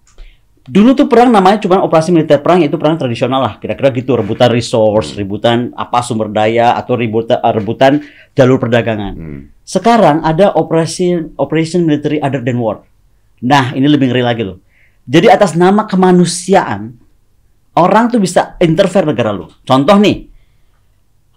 Dulu tuh perang namanya cuma operasi militer perang yaitu perang tradisional lah kira-kira gitu rebutan resource, rebutan apa sumber daya atau rebutan rebutan jalur perdagangan. Hmm. Sekarang ada operasi operation military other than war. Nah, ini lebih ngeri lagi loh. Jadi atas nama kemanusiaan orang tuh bisa interfere negara lu. Contoh nih,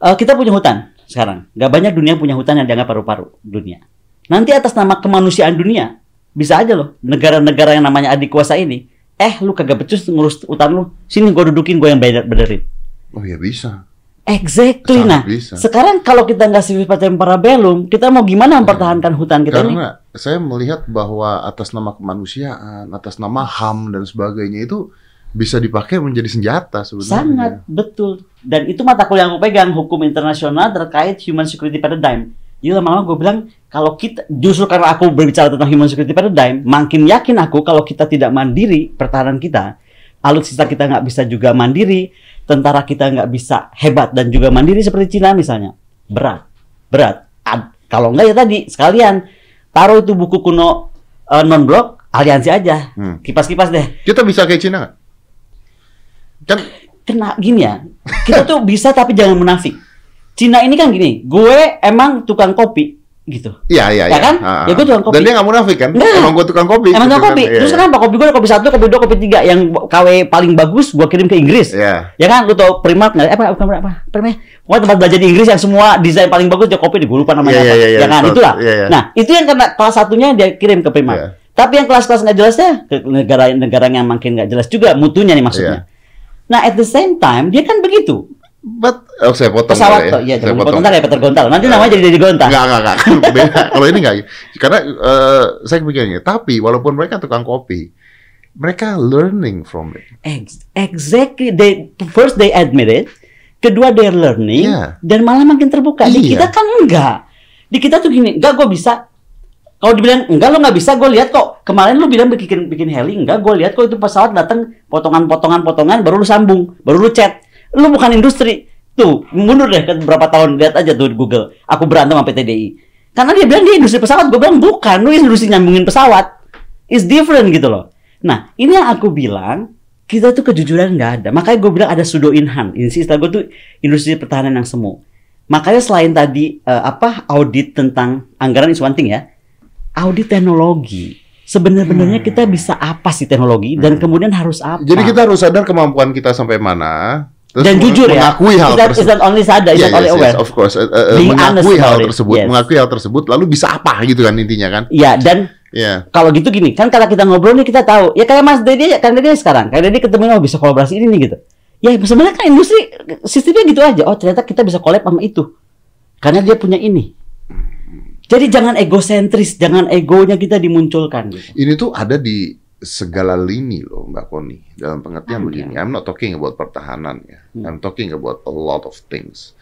eh, kita punya hutan sekarang. Gak banyak dunia punya hutan yang dianggap paru-paru dunia. Nanti atas nama kemanusiaan dunia bisa aja loh negara-negara yang namanya adik kuasa ini. Eh, lu kagak becus ngurus hutan lu. Sini gua dudukin gua yang bener benerin. Oh ya bisa. Exactly. Sangat Nah, bisa. sekarang kalau kita nggak civis pacem parabellum, kita mau gimana mempertahankan hutan kita ini? Karena saya melihat bahwa atas nama kemanusiaan, atas nama HAM dan sebagainya itu bisa dipakai menjadi senjata sebenarnya. Sangat betul. Dan itu mata kuliah yang aku pegang hukum internasional terkait human security paradigm. Jadi lama-lama gue bilang kalau kita justru karena aku berbicara tentang human security paradigm, makin yakin aku kalau kita tidak mandiri pertahanan kita, alutsista kita nggak bisa juga mandiri, tentara kita nggak bisa hebat dan juga mandiri seperti Cina misalnya, berat, berat. Ad- kalau nggak ya tadi sekalian taruh itu buku kuno non blok aliansi aja, Hmm. kipas-kipas deh. Kita bisa kayak Cina nggak? Kan kena gini ya kita tuh bisa tapi jangan munafik Cina ini kan gini gue emang tukang kopi gitu iya iya Ya iya. kan? Ah, Ya, gua tukang kopi. Dan dia nggak munafik kan? Nggak. Emang gue tukang kopi. emang gitu tukang kan? kopi Iya, terus iya. kenapa kopi gue ada kopi satu kopi dua kopi tiga yang KW paling bagus gue kirim ke Inggris Iya. ya kan lu tau Primark nggak apa bukan apa Primark pokoknya tempat belajar di Inggris yang semua desain paling bagus dia kopi di gue lupa namanya apa iya, iya, ya kan itulah Iya, iya. nah itu yang karena kelas satunya dia kirim ke Primark Iya. tapi yang kelas-kelas nggak jelasnya ke negara-negara yang makin nggak jelas juga mutunya nih maksudnya nah at the same time dia kan begitu But, oh saya potong pesawat tuh, iya, Saya potong. potong ntar ya Peter Gontal. Nanti namanya jadi jadi Gontal. Enggak, enggak, enggak. Beda. Kalau ini enggak. Karena eh, saya kepikirannya. Tapi walaupun mereka tukang kopi, mereka learning from it. Ex- exactly. They first they admit it, kedua they're learning, Iya. dan malah makin terbuka. Di Iya. kita kan enggak. Di kita tuh gini, enggak gue bisa. Kalau dibilang enggak lo nggak bisa, gue lihat kok. Kemarin lu bilang bikin bikin heli, enggak gue lihat kok itu pesawat datang potongan-potongan-potongan, baru lu sambung, baru lu chat. Lu bukan industri. Tuh, mundur deh ke berapa tahun lihat aja tuh di Google. Aku berantem sama PTDI. Karena dia bilang dia industri pesawat, gue bilang bukan, lu industri nyambungin pesawat. It's different gitu loh. Nah, ini yang aku bilang, kita tuh kejujuran nggak ada. Makanya gue bilang ada sudo inhan. Ini sih istilah gue tuh industri pertahanan yang semu. Makanya selain tadi eh, apa audit tentang anggaran is one thing ya, audit teknologi. Sebenarnya kita bisa apa sih teknologi dan kemudian harus apa? Jadi kita harus sadar kemampuan kita sampai mana. Terus dan jujur ya, mengakui hal not- tersebut. not only sadar, Iya, not only yes, aware. yes, of course. Uh, uh, Being mengakui hal tersebut, yes. mengakui hal tersebut, lalu bisa apa gitu kan intinya kan? Ya dan Iya. kalau gitu gini kan karena kita ngobrol nih kita tahu ya kayak Mas Dedi kan Dedi sekarang kayak Dedi ketemu oh bisa kolaborasi ini nih gitu ya sebenarnya kan industri sistemnya gitu aja oh ternyata kita bisa collab sama itu karena dia punya ini jadi jangan egosentris jangan egonya kita dimunculkan gitu. Ini tuh ada di segala lini loh Mbak Koni. Dalam pengertian Ah, begini, iya. I'm not talking about pertahanan ya. Hmm. I'm talking about a lot of things.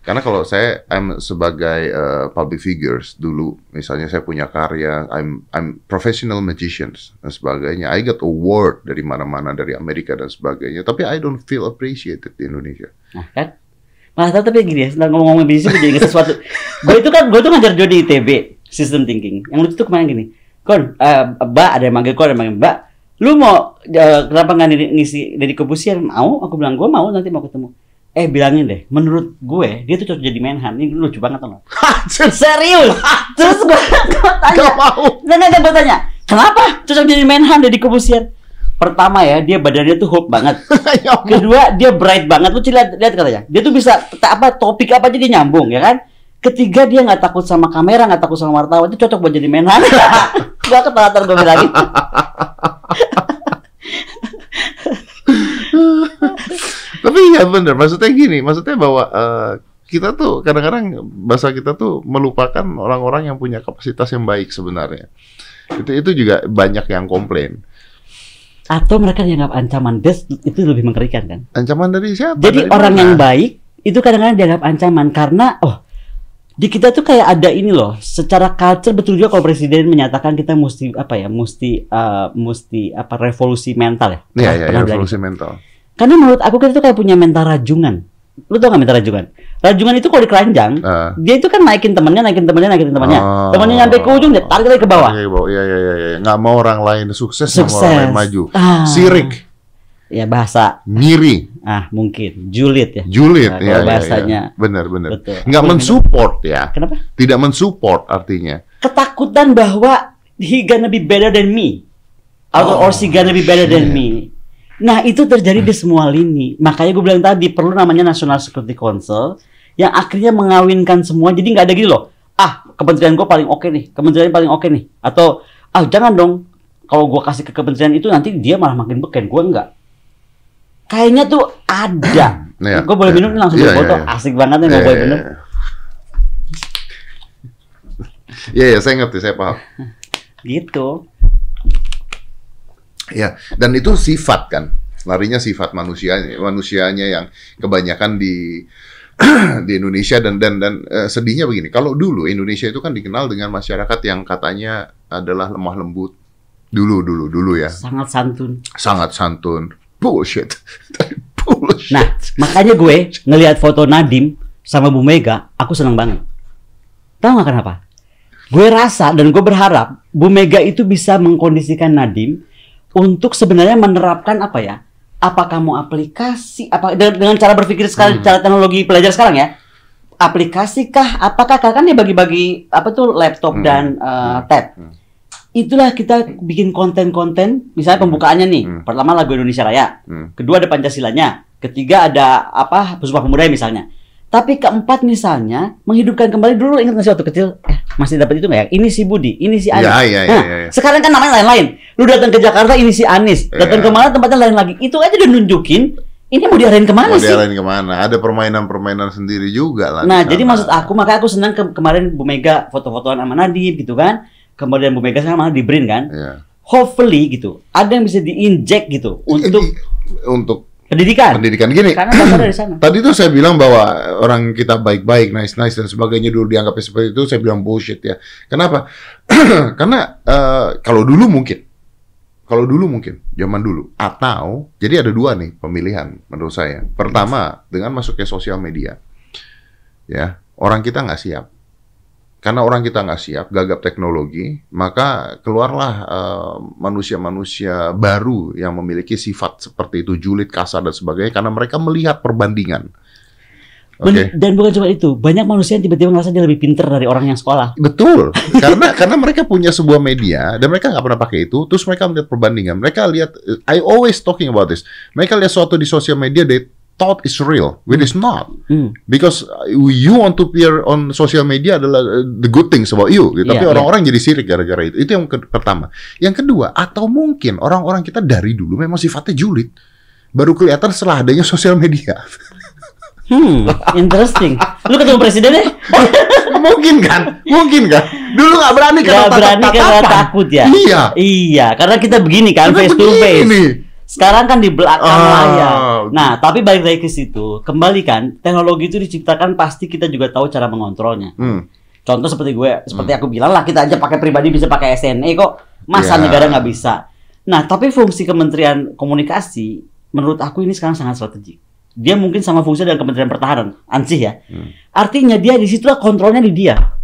Karena kalau saya I'm sebagai uh, public figures dulu, misalnya saya punya karya, I'm I'm professional magicians dan sebagainya. I got award dari mana-mana dari Amerika dan sebagainya. Tapi I don't feel appreciated di Indonesia. nah kan malah tapi gini ya setelah ngomong-ngomong bisnis jadi sesuatu gue itu kan gue tuh ngajar Jody ITB system thinking yang lucu tuh kemarin gini kon eh, mbak ada yang manggil kon ada yang manggil mbak. Lu mau eh, kenapa nggak ngisi- dari kebusian mau. Aku bilang gue mau nanti mau ketemu. Eh bilangin deh menurut gue dia tuh cocok jadi menhan ini lucu banget tau serius? Terus gue tanya. Gak mau. nggak nggak gue tanya kenapa cocok jadi menhan dari kebusian pertama ya dia badannya tuh hook banget. Ya. Kedua dia bright banget. Lu lihat lihat katanya. Dia tuh bisa apa topik apa aja dia nyambung ya kan. Ketiga dia nggak takut sama kamera, nggak takut sama wartawan. Itu cocok buat jadi menhan. gua ketawa gue bilangin. Tapi ya bener, maksudnya gini, maksudnya bahwa eh, kita tuh kadang-kadang bahasa kita tuh melupakan orang-orang yang punya kapasitas yang baik sebenarnya. Itu itu juga banyak yang komplain. Atau mereka dianggap ancaman. Des itu lebih mengerikan kan. Ancaman dari siapa? Jadi Dari orang mana? yang baik itu kadang-kadang dianggap ancaman karena oh di kita tuh kayak ada ini loh. Secara culture betul juga kalau presiden menyatakan kita mesti apa ya, mesti eh, mesti apa revolusi mental ya. Iya, iya, bilang revolusi mental. Karena menurut aku kita tuh kayak punya mental rajungan. Lu tau gak mental rajungan? Rajungan itu kalau di keranjang, Ah. dia itu kan naikin temannya, naikin temannya, naikin temannya. Oh. Temannya nyampe ke ujung, dia tarik lagi ke bawah. Iya. Iya, iya, iya, iya. Nggak mau orang lain sukses, nggak mau Sukses. orang lain maju. Ah. Sirik, Ya bahasa, ngiri, ah mungkin, julid ya. julid. Nah, iya, bahasanya. iya. Benar, benar. Betul. Nggak mensupport ya. Kenapa? Tidak mensupport artinya. Ketakutan bahwa he gonna be better than me. Atau Oh, or she gonna be better than shit. me. Nah itu terjadi di semua lini. Makanya gue bilang tadi perlu namanya National Security Council yang akhirnya mengawinkan semua. Jadi nggak ada gini loh. Ah kementerian gue paling oke nih, kementerian paling oke nih. Atau ah jangan dong. Kalau gue kasih ke kementerian itu nanti dia malah makin beken. Gue enggak. Kayaknya tuh ada. Iya, gue boleh iya. minum langsung gue foto. iya, iya. Asik banget nih mau boleh iya, minum. iya. Iya, iya, saya ngerti, saya paham. Gitu. Ya, dan itu sifat kan, larinya sifat manusianya, manusianya yang kebanyakan di di Indonesia dan dan dan eh, sedihnya begini. Kalau dulu Indonesia itu kan dikenal dengan masyarakat yang katanya adalah lemah lembut. Dulu dulu dulu ya, Sangat santun. sangat santun. Bullshit. Bullshit. Nah, makanya gue ngelihat foto Nadim sama Bu Mega, aku seneng banget. Tahu nggak kenapa? Gue rasa dan gue berharap Bu Mega itu bisa mengkondisikan Nadim untuk sebenarnya menerapkan apa ya? Apa kamu aplikasi apa dengan, cara berpikir sekarang, cara teknologi pelajar sekarang ya? Aplikasi kah? Apakah kan dia bagi-bagi apa tuh laptop Hmm. dan uh, tab? Hmm. Itulah kita bikin konten-konten, misalnya pembukaannya nih, Hmm. pertama lagu Indonesia Raya, Hmm. kedua ada Pancasilanya, ketiga ada apa Sumpah Pemuda misalnya. Tapi keempat misalnya menghidupkan kembali dulu ingat nggak sih waktu kecil eh, masih dapat itu nggak ya? Ini si Budi, ini si Anies. Ya, ya, ya, Nah, ya, ya. Sekarang kan namanya lain-lain. Lu datang ke Jakarta ini si Anies, datang Ya. ke mana tempatnya lain lagi. Itu aja udah nunjukin ini mau diarahin ke mana Mau sih? diarahin ke mana? Ada permainan-permainan sendiri juga lah. Nah, jadi maksud aku makanya aku senang ke- kemarin Bu Mega foto-fotoan sama Nadib gitu kan. Kemudian Bu Mega sama di Brin kan. Ya. hopefully gitu ada yang bisa diinjek gitu untuk untuk pendidikan pendidikan gini. karena dasar dari sana Tadi tuh saya bilang bahwa orang kita baik-baik, nice-nice dan sebagainya dulu dianggapnya seperti itu, saya bilang bullshit ya. Kenapa? Karena eh, kalau dulu mungkin, kalau dulu mungkin, zaman dulu, atau jadi ada dua nih pemilihan menurut saya. Pertama, dengan masuknya sosial media, ya orang kita nggak siap. Karena orang kita nggak siap, gagap teknologi, maka keluarlah eh, manusia-manusia baru yang memiliki sifat seperti itu, julid, kasar dan sebagainya, karena mereka melihat perbandingan. Ben- dan bukan cuma itu banyak manusia yang tiba-tiba ngerasa dia lebih pinter dari orang yang sekolah betul. karena karena mereka punya sebuah media dan mereka nggak pernah pakai itu, terus mereka melihat perbandingan. Mereka lihat, I always talking about this. Mereka lihat sesuatu di sosial media, they thought it's real, when it's not. Hmm. Because uh, you want to appear on social media adalah uh, the good things about you. gitu. Tapi Iya, orang-orang jadi sirik gara-gara itu. Itu yang ke- pertama. Yang kedua, atau mungkin orang-orang kita dari dulu memang sifatnya julid. Baru kelihatan setelah adanya sosial media. Hmm, interesting. Lu ketemu presiden ya? mungkin kan? Mungkin kan? Dulu nggak berani Gak karena berani karena takut ya? Iya. Iya, karena kita begini kan, Karena face to begini face. Sekarang kan di belakang Ah, layar. Nah, tapi balik lagi ke situ. Kembali kan, teknologi itu diciptakan pasti kita juga tahu cara mengontrolnya. Hmm. Contoh seperti gue, seperti aku bilang lah, kita aja pakai pribadi bisa pakai SNE kok. Masa Ya. negara nggak bisa? Nah, tapi fungsi Kementerian Komunikasi, menurut aku ini sekarang sangat strategik. Dia mungkin sama fungsi dengan Kementerian Pertahanan, ansih ya. Hmm. Artinya dia di situlah kontrolnya di dia.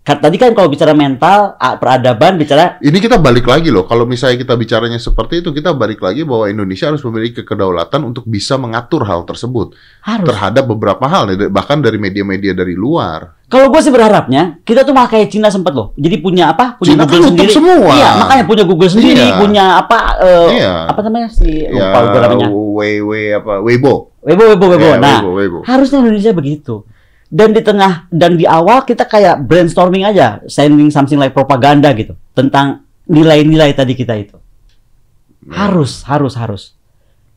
Kan- Tadi kan kalau bicara mental, peradaban, bicara Ini kita balik lagi loh. Kalau misalnya kita bicaranya seperti itu, kita balik lagi bahwa Indonesia harus memiliki kedaulatan untuk bisa mengatur hal tersebut harus. terhadap beberapa hal, bahkan dari media-media dari luar. Kalau gue sih berharapnya kita tuh malah kayak Cina sempet loh. Jadi punya apa? Punya Cina kan Google sendiri. semua. Iya, makanya punya Google sendiri, Iya. punya apa? eh, Iya. Apa namanya si Ya, lupa gue namanya. Apa? Weibo. Webo, Webo, Webo. Ya, nah, Weibo, Weibo. harusnya Indonesia begitu. Dan di tengah dan di awal kita kayak brainstorming aja, sending something like propaganda gitu tentang nilai-nilai tadi kita itu. Nah. Harus, harus, harus.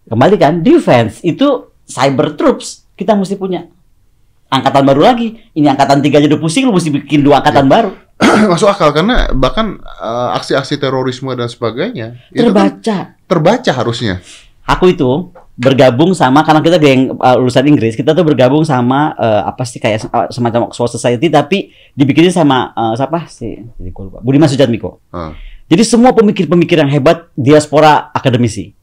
Kembali kan, defense itu cyber troops kita mesti punya. Angkatan baru lagi. Ini angkatan tiga aja udah pusing, lu mesti bikin dua angkatan baru. Masuk akal karena bahkan eh, aksi-aksi terorisme dan sebagainya itu kan Terbaca. terbaca harusnya. Aku itu bergabung sama karena kita geng uh, lulusan Inggris, kita tuh bergabung sama eh, apa sih kayak uh, semacam Oxford Society tapi dibikinnya sama eh, siapa sih? Jadi gua lupa. Budiman Sujatmiko. Ah. Jadi semua pemikir-pemikir yang hebat diaspora akademisi.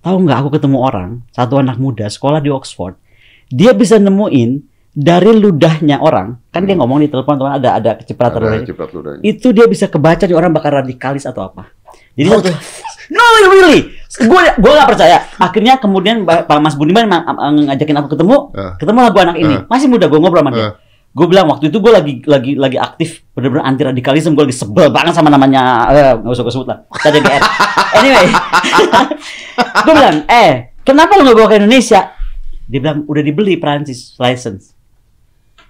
Tahu nggak aku ketemu orang, satu anak muda sekolah di Oxford. Dia bisa nemuin dari ludahnya orang, kan dia ngomong di telepon teman ada ada kecipratan Hmm. Ludahnya. Itu dia bisa kebaca di orang bakal radikalis atau apa. Jadi Oh, satu, no really, gue gue gak percaya. Akhirnya kemudian Pak Mas Budiman ma- ma- ngajakin aku ketemu, Ah. ketemu lagu anak ini. Ah. Masih muda gue ngobrol sama dia. Ah. Gue bilang waktu itu gue lagi lagi lagi aktif bener-bener anti radikalisme gue lagi sebel banget sama namanya eh nggak usah gue sebut lah DPR anyway gue bilang eh kenapa lu nggak bawa ke Indonesia dia bilang udah dibeli Prancis license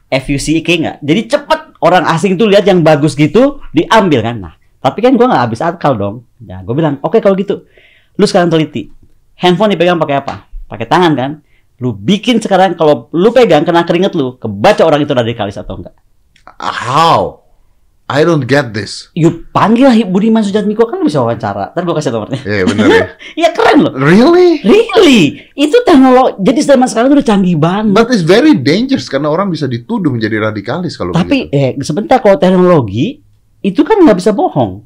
FUCK nggak jadi cepet orang asing tuh lihat yang bagus gitu diambil kan nah tapi kan gue nggak habis akal dong ya gue bilang oke kalau gitu lu sekarang teliti handphone dipegang pakai apa pakai tangan kan lu bikin sekarang kalau lu pegang kena keringet lu kebaca orang itu radikalis atau enggak How? I don't get this. Yuk panggil lah Budiman Sujatmiko kan lu bisa wawancara. Ntar gue kasih nomornya. Iya bener ya. Iya keren loh. Really? Really? Itu teknologi. Jadi zaman sekarang udah canggih banget. But it's very dangerous karena orang bisa dituduh menjadi radikalis kalau Tapi begitu. eh sebentar kalau teknologi itu kan nggak bisa bohong.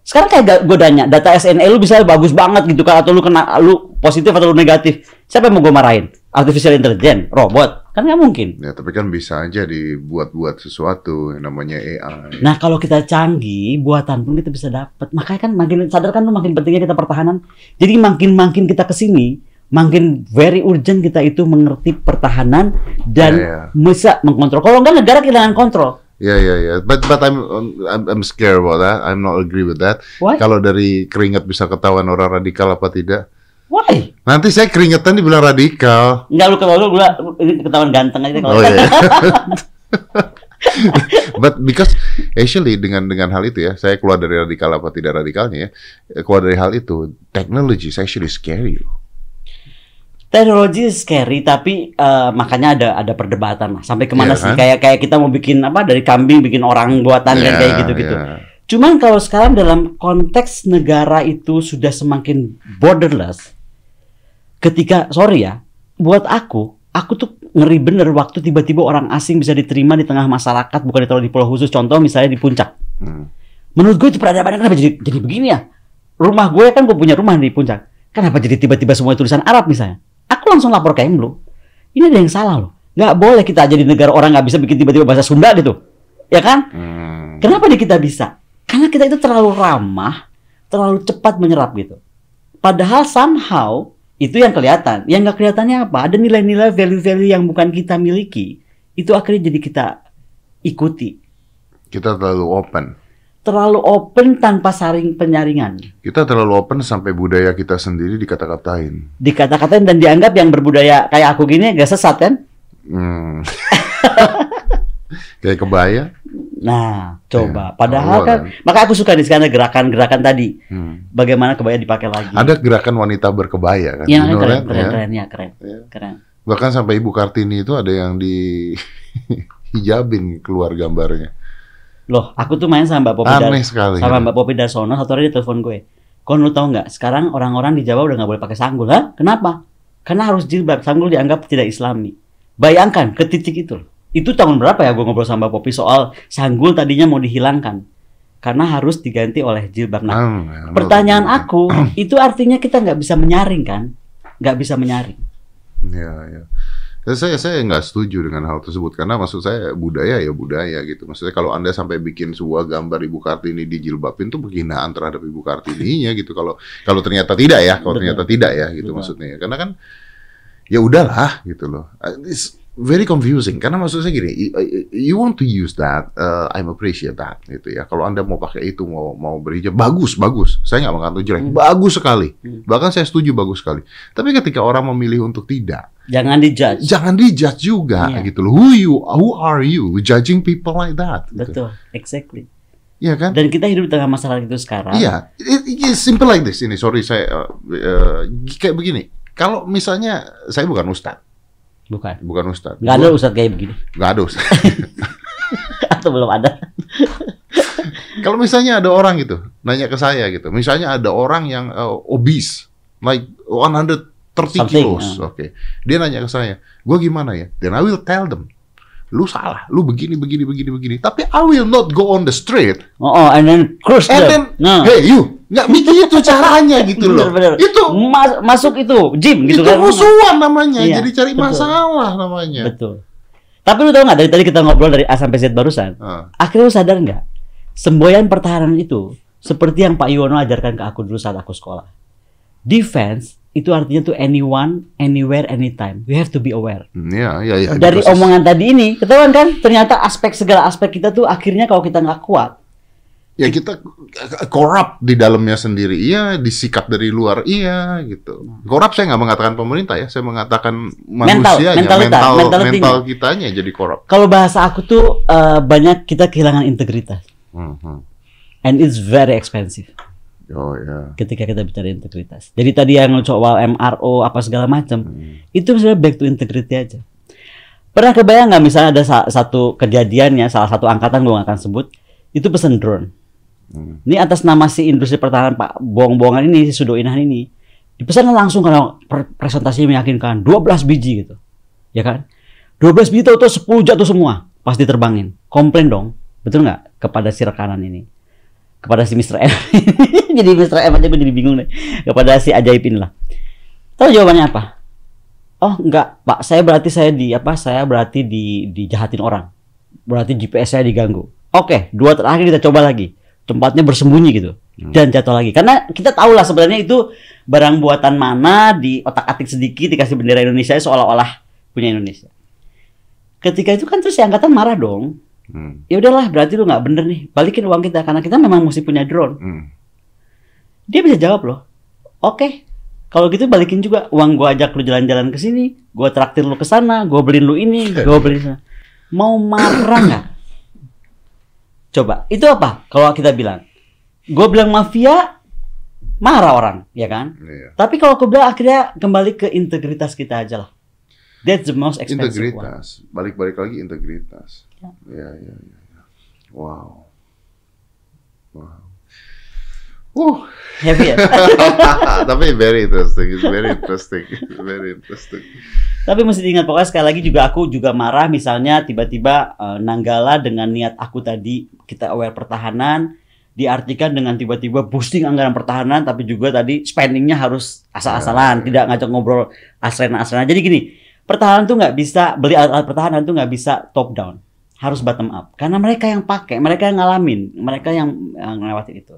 Sekarang kayak gue tanya, data SNE lu bisa bagus banget gitu kan atau lu kena lu positif atau lu negatif. Siapa yang mau gue marahin? Artificial intelligence, robot? Kan nggak mungkin. Ya, tapi kan bisa aja dibuat-buat sesuatu yang namanya AI. Nah kalau kita canggih, buatan pun kita bisa dapat. Makanya kan makin sadar kan lu makin pentingnya kita pertahanan. Jadi makin makin kita ke sini, makin very urgent kita itu mengerti pertahanan dan Ya, ya. bisa mengkontrol. Kalau enggak negara kehilangan kontrol. Ya ya ya. But but I'm I'm, I'm scared about that. I'm not agree with that. Why? Kalau dari keringat bisa ketahuan orang radikal apa tidak? Why? Nanti saya keringetan dibilang radikal. Enggak lu kalau lu ketahuan ganteng aja kalau. Oh iya. But because actually dengan dengan hal itu ya, saya keluar dari radikal apa tidak radikalnya ya, keluar dari hal itu, technology is actually scary. Teknologi scary tapi eh, makanya ada ada perdebatan lah. Sampai ke mana Iya sih? kan? Kayak kayak kita mau bikin apa dari kambing bikin orang buatan kan Ya, kayak gitu-gitu. ya. Cuman kalau sekarang dalam konteks negara itu sudah semakin borderless, ketika sorry ya, buat aku, aku tuh ngeri bener waktu tiba-tiba orang asing bisa diterima di tengah masyarakat bukan ditaruh di pulau khusus. Contoh misalnya di puncak. Hmm. Menurut gue itu peradaban kenapa jadi jadi begini ya? Rumah gue kan gue punya rumah di puncak. Kenapa jadi tiba-tiba semua tulisan Arab misalnya? Aku langsung lapor ke Emlu. Ini ada yang salah loh. Nggak boleh kita jadi negara orang nggak bisa bikin tiba-tiba bahasa Sunda gitu. Ya kan? Hmm. Kenapa di kita bisa? Karena kita itu terlalu ramah, terlalu cepat menyerap gitu. Padahal somehow itu yang kelihatan. Yang nggak kelihatannya apa? Ada nilai-nilai value-value yang bukan kita miliki. Itu akhirnya jadi kita ikuti. Kita terlalu open. Terlalu open tanpa saring penyaringan. Kita terlalu open sampai budaya kita sendiri dikata-katain. Dikata-katain dan dianggap yang berbudaya kayak aku gini gak sesat kan? Hmm. Kayak kebaya. Nah, coba. Iya, Padahal kan, kan. maka aku suka di sekarang gerakan-gerakan tadi. Hmm. Bagaimana kebaya dipakai lagi. Ada gerakan wanita berkebaya kan? You know keren, keren, ya? keren, ya, keren, Ya. keren. Bahkan sampai Ibu Kartini itu ada yang di hijabin keluar gambarnya. Loh, aku tuh main sama Mbak Popi Dar- Aneh sekali. sama kan? Mbak Popi Darsono satu hari dia telepon gue. Kon lu tahu nggak? Sekarang orang-orang di Jawa udah nggak boleh pakai sanggul, Hah? Kenapa? Karena harus jilbab. Sanggul dianggap tidak Islami. Bayangkan ke titik itu. Itu tahun berapa ya gue ngobrol sama Mbak Popi soal sanggul tadinya mau dihilangkan karena harus diganti oleh jilbab. Nah, Ah, ya, pertanyaan betul. aku itu artinya kita nggak bisa menyaring kan? Nggak bisa menyaring. Ya, ya. Ya, Saya saya nggak setuju dengan hal tersebut karena maksud saya budaya ya budaya gitu. Maksudnya kalau anda sampai bikin sebuah gambar Ibu Kartini dijilbabin itu penghinaan terhadap Ibu Kartininya gitu. Kalau kalau ternyata tidak ya, kalau ternyata tidak ya gitu Betul. maksudnya. Karena kan ya udahlah gitu loh. It's very confusing karena maksud saya gini, you, you want to use that, uh, I'm appreciate that gitu ya. Kalau anda mau pakai itu mau mau berhijab bagus bagus. Saya nggak mengatakan jelek, Hmm. bagus sekali. Hmm. Bahkan saya setuju bagus sekali. Tapi ketika orang memilih untuk tidak Jangan dijudge. jangan dijudge juga Iya. gitu loh. Who you, who are you judging people like that? Gitu. Betul, exactly. Iya kan? Dan kita hidup di tengah masalah itu sekarang. Iya, it, it's simple like this. Ini sorry saya uh, uh, kayak begini. Kalau misalnya saya bukan ustad, Bukan. bukan ustad. Nggak ada ustadz kayak begini. Nggak ada ustad. Atau belum ada. Kalau misalnya ada orang gitu nanya ke saya gitu, misalnya ada orang yang uh, obese, like 130 Something, kilos, uh. oke. Dia nanya ke saya, gue gimana ya? Then I will tell them, lu salah, lu begini, begini, begini, begini. Tapi I will not go on the street Oh, oh and then cruise And them. then, Nah. hey you, nggak begitu caranya gitu loh. Bener, bener. Itu Mas- masuk itu gym gitu itu kan. musuhan namanya, Iya, jadi cari betul. masalah namanya. Betul. Tapi lu tau nggak dari tadi kita ngobrol dari A sampai Z barusan, Ah, akhirnya lu sadar nggak? Semboyan pertahanan itu seperti yang Pak Iwono ajarkan ke aku dulu saat aku sekolah. Defense itu artinya tuh anyone, anywhere, anytime. We have to be aware. hmm, ya, ya, ya. Dari proses. omongan tadi ini, ketahuan kan? Ternyata aspek segala aspek kita tuh akhirnya kalau kita nggak kuat, ya kita korup di dalamnya sendiri, iya, disikap dari luar, iya, gitu. Korup saya nggak mengatakan pemerintah ya, saya mengatakan Mental, manusianya, mentalita, mental, mentalitinya. mental kitanya jadi korup. kalau bahasa aku tuh eh, banyak kita kehilangan integritas. Hmm, hmm. And it's very expensive. Oh ya. ketika kita bicara integritas. Jadi tadi yang soal MRO apa segala macam, Hmm. itu sebenarnya back to integrity aja. Pernah kebayang nggak misalnya ada sa- satu kejadian ya, salah satu angkatan gue nggak akan sebut, itu pesen drone. Hmm. Ini atas nama si industri pertahanan Pak Bohong-bohongan ini, si Sudo Inah ini, dipesan langsung karena pre- presentasinya meyakinkan 12 biji gitu. Ya kan? 12 biji itu 10 jatuh semua pas diterbangin. Komplain dong, betul nggak kepada si rekanan ini? Kepada si Mr. M. jadi Mr. M aja gue jadi bingung deh. Kepada si ajaib inilah. Tahu jawabannya apa? Oh enggak, Pak. Saya berarti saya di apa? Saya berarti di dijahatin orang. Berarti GPS saya diganggu. Oke, dua terakhir kita coba lagi. Tempatnya bersembunyi gitu. Dan jatuh lagi. Karena kita tahu lah sebenarnya itu barang buatan mana di otak-atik sedikit dikasih bendera Indonesia seolah-olah punya Indonesia. Ketika itu kan terus si angkatan marah dong. Hmm. Ya udahlah, berarti lu nggak bener nih. Balikin uang kita karena kita memang mesti punya drone. Hmm. Dia bisa jawab loh. Oke. Kalau gitu balikin juga uang gua ajak lu jalan-jalan ke sini, gua traktir lu ke sana, gua beliin lu ini, gua beliin sana. Mau marah nggak? Coba, itu apa? Kalau kita bilang, gua bilang mafia, marah orang, ya kan? Iya. Tapi kalau aku bilang akhirnya kembali ke integritas kita aja lah. That's the most expensive one. Integritas, balik-balik lagi integritas. Ya. Ya, ya, ya. ya. Wow. Uh, Heavy ya. tapi very interesting, it's very interesting, very interesting. Tapi mesti diingat pokoknya sekali lagi juga aku juga marah misalnya tiba-tiba eh, Nanggala dengan niat aku tadi kita aware pertahanan diartikan dengan tiba-tiba boosting anggaran pertahanan tapi juga tadi spendingnya harus asal-asalan ya. tidak ngajak ngobrol asrena-asrena jadi gini pertahanan tuh nggak bisa beli alat-alat pertahanan tuh nggak bisa top down. Harus bottom up. Karena mereka yang pakai mereka yang ngalamin mereka yang, yang ngelewatin itu.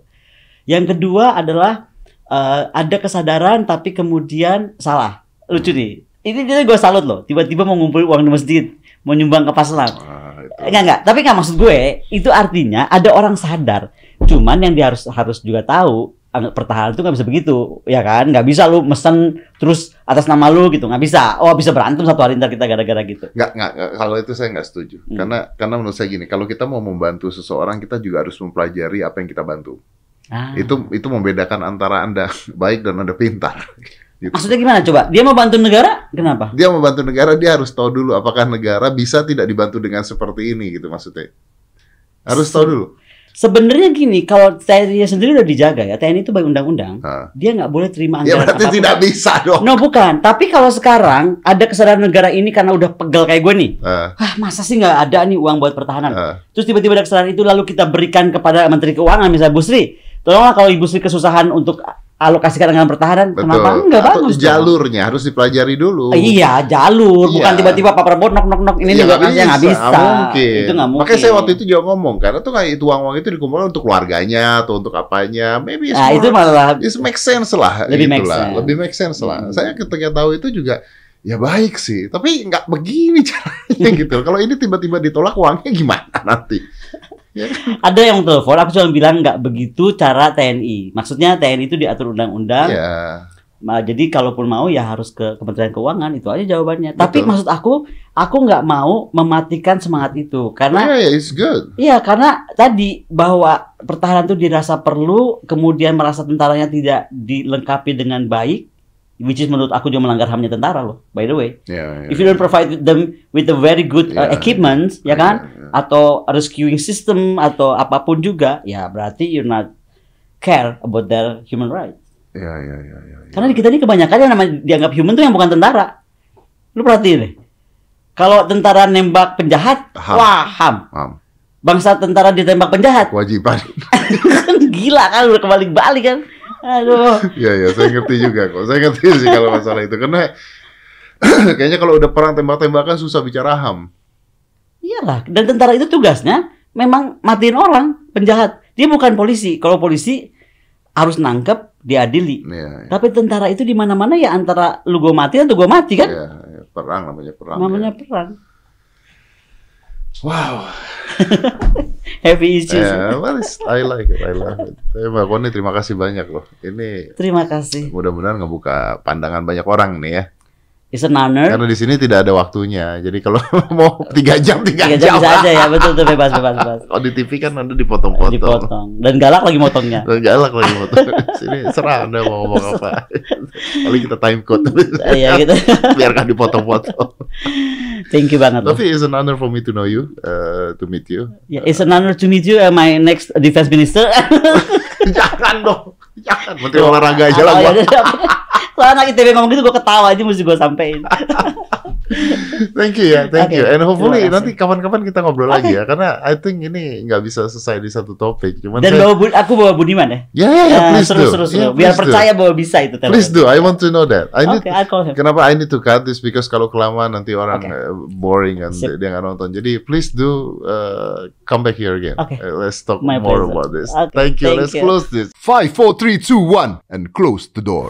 Yang kedua adalah eh, ada kesadaran tapi kemudian salah. Lucu nih. Ini dia gue salut loh. Tiba-tiba mau ngumpul uang di masjid mau nyumbang ke pasar. Wah, itu. Enggak enggak, tapi enggak maksud gue itu artinya ada orang sadar. Cuman yang dia harus harus juga tahu pertahanan itu nggak bisa begitu, ya kan? Nggak bisa lu mesen terus atas nama lu gitu, nggak bisa. Oh bisa berantem satu hari ntar kita gara-gara gitu. Nggak, nggak, kalau itu saya nggak setuju. Hmm. Karena karena menurut saya gini, kalau kita mau membantu seseorang, kita juga harus mempelajari apa yang kita bantu. Ah. Itu itu membedakan antara Anda baik dan Anda pintar. Gitu. Maksudnya gimana coba? Dia mau bantu negara? Kenapa? Dia membantu negara, dia harus tahu dulu apakah negara bisa tidak dibantu dengan seperti ini gitu maksudnya. Harus tahu dulu. Sebenarnya gini, kalau TNI sendiri udah dijaga ya, TNI itu by undang-undang, Nah. dia nggak boleh terima Ya anggaran berarti apa pun. tidak bisa dong. No bukan, tapi kalau sekarang ada kesadaran negara ini karena udah pegel kayak gue nih, Ah, ah masa sih nggak ada nih uang buat pertahanan? ah. Terus tiba-tiba ada kesalahan itu lalu kita berikan kepada Menteri Keuangan misalnya Bu Sri. Tolonglah kalau Ibu Sri kesusahan untuk alokasikan anggaran pertahanan, Betul. kenapa enggak Atau bagus? dong? jalurnya harus dipelajari dulu. Iya, jalur, bukan Iya. tiba-tiba Pak Prabowo nok nok nok ini Iya, juga nggak ngasih nggak bisa. nggak mungkin. Itu nggak mungkin. Makanya saya waktu itu juga ngomong karena tuh kayak itu uang-uang itu dikumpulkan untuk keluarganya atau untuk apanya. Maybe it's Nah, more- itu malah It make sense lah, Lebih gitu make lah. sense. lebih make sense lah. Hmm. Saya ketika tahu itu juga ya baik sih, tapi nggak begini caranya gitu. Kalau ini tiba-tiba ditolak uangnya gimana nanti? ada yang telepon, aku cuma bilang nggak begitu cara TNI. Maksudnya TNI itu diatur undang-undang. Ya, Nah, jadi kalaupun mau ya harus ke Kementerian Keuangan itu aja jawabannya. Tapi Betul. maksud aku, aku nggak mau mematikan semangat itu karena yeah, yeah, it's good. Iya, karena tadi bahwa pertahanan itu dirasa perlu, kemudian merasa tentaranya tidak dilengkapi dengan baik, which is menurut aku juga melanggar hamnya tentara loh, by the way. Yeah, yeah. If you don't provide them with the very good uh, Yeah. equipment, ya kan, Yeah, yeah. atau rescuing system atau apa pun juga, ya berarti you're not care about their human rights. Ya, ya, ya, ya, ya. Karena di kita ini kebanyakan yang namanya dianggap human tuh yang bukan tentara. Lu perhatiin deh. Kalau tentara nembak penjahat, Ham. wah ham. Mam, Bangsa tentara ditembak penjahat, kewajiban. gila kan udah kebalik-balik kan aduh ya, ya, saya ngerti juga kok. Saya ngerti sih kalau masalah itu karena kayaknya kalau udah perang tembak-tembakan susah bicara ham. iyalah dan tentara itu tugasnya memang matiin orang penjahat dia bukan polisi kalau polisi harus nangkep diadili Ya, ya. tapi tentara itu di mana-mana ya antara lu gue mati atau gue mati kan Ya, ya, perang namanya perang. namanya ya. perang Wow. heavy issues Ya, well, it's- I like it, I love it. Saya Mbak Koni terima kasih banyak loh. Ini terima kasih mudah-mudahan ngebuka pandangan banyak orang nih ya. It's an honor Karena di sini tidak ada waktunya. Jadi kalau mau tiga jam tiga, tiga jam jam. bisa aja ya betul tuh bebas bebas bebas Kalau di TV kan anda dipotong-potong. dipotong dan galak lagi motongnya Dan galak lagi potong. Sini serah anda mau ngomong apa. Paling kita time code. iya gitu Biarkan dipotong-potong. thank you banget. Tapi it's an honor for me to know you, uh, to meet you. Yeah, it's an honor to meet you, uh, my next defense minister. Jangan dong. Jangan. Menteri olahraga aja lah. Oh, gua. Ya. Soalnya anak ITB ngomong gitu gue ketawa aja mesti gue sampein. Thank you ya, thank Oke, you. And hopefully nanti kapan-kapan kita ngobrol Oke. lagi ya, karena I think ini nggak bisa selesai di satu topik. Cuman Dan saya, bawa Bu- aku bawa Budiman ya. ya ya ya, Eh, please seru, do. seru, seru. Yeah, Biar please do. percaya bahwa bisa itu. Please do. I want to know that. I need. Oke, I'll call him. Kenapa I need to cut this because kalau kelamaan nanti orang Oke. uh, boring kan Sip. dia nggak nonton. Jadi please do uh, come back here again. Oke. Uh, let's talk My more pleasure. about this. Okay, Thank you. thank let's you. close this. Five, four, three, two, one, and close the door.